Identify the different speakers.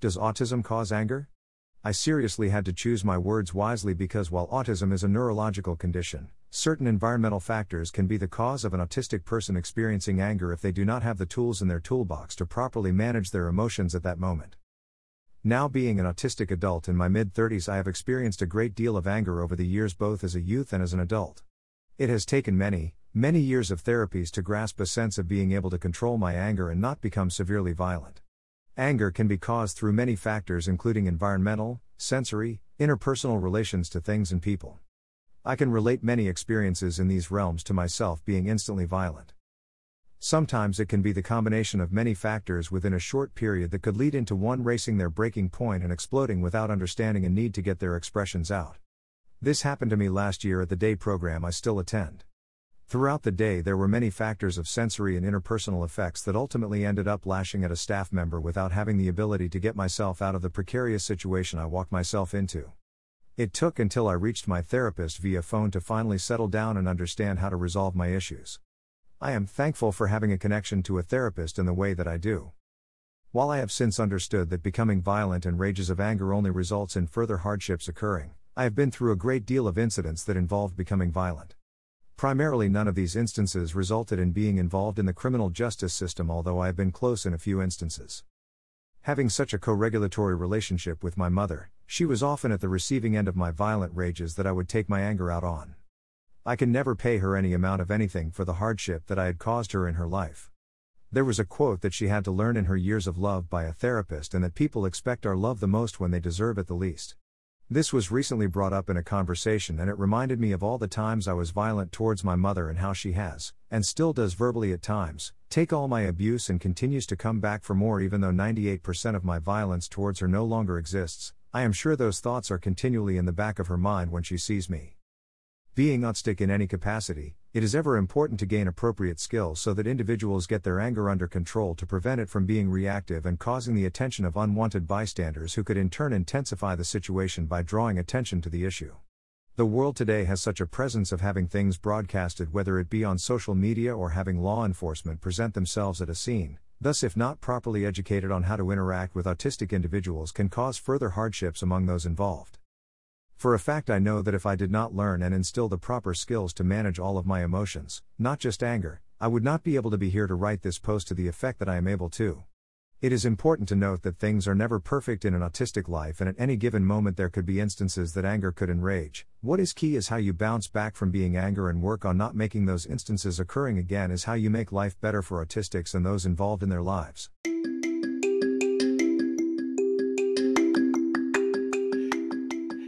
Speaker 1: Does autism cause anger? I seriously had to choose my words wisely because while autism is a neurological condition, certain environmental factors can be the cause of an autistic person experiencing anger if they do not have the tools in their toolbox to properly manage their emotions at that moment. Now, being an autistic adult in my mid 30s, I have experienced a great deal of anger over the years, both as a youth and as an adult. It has taken many, Many years of therapies to grasp a sense of being able to control my anger and not become severely violent. Anger can be caused through many factors, including environmental, sensory, interpersonal relations to things and people. I can relate many experiences in these realms to myself being instantly violent. Sometimes it can be the combination of many factors within a short period that could lead into one racing their breaking point and exploding without understanding a need to get their expressions out. This happened to me last year at the day program I still attend. Throughout the day, there were many factors of sensory and interpersonal effects that ultimately ended up lashing at a staff member without having the ability to get myself out of the precarious situation I walked myself into. It took until I reached my therapist via phone to finally settle down and understand how to resolve my issues. I am thankful for having a connection to a therapist in the way that I do. While I have since understood that becoming violent and rages of anger only results in further hardships occurring, I have been through a great deal of incidents that involved becoming violent. Primarily, none of these instances resulted in being involved in the criminal justice system, although I have been close in a few instances. Having such a co regulatory relationship with my mother, she was often at the receiving end of my violent rages that I would take my anger out on. I can never pay her any amount of anything for the hardship that I had caused her in her life. There was a quote that she had to learn in her years of love by a therapist, and that people expect our love the most when they deserve it the least. This was recently brought up in a conversation and it reminded me of all the times I was violent towards my mother and how she has, and still does verbally at times, take all my abuse and continues to come back for more even though 98% of my violence towards her no longer exists. I am sure those thoughts are continually in the back of her mind when she sees me. Being autistic in any capacity, it is ever important to gain appropriate skills so that individuals get their anger under control to prevent it from being reactive and causing the attention of unwanted bystanders who could in turn intensify the situation by drawing attention to the issue. The world today has such a presence of having things broadcasted, whether it be on social media or having law enforcement present themselves at a scene, thus, if not properly educated on how to interact with autistic individuals, can cause further hardships among those involved. For a fact, I know that if I did not learn and instill the proper skills to manage all of my emotions, not just anger, I would not be able to be here to write this post to the effect that I am able to. It is important to note that things are never perfect in an autistic life, and at any given moment there could be instances that anger could enrage. What is key is how you bounce back from being anger and work on not making those instances occurring again, is how you make life better for autistics and those involved in their lives.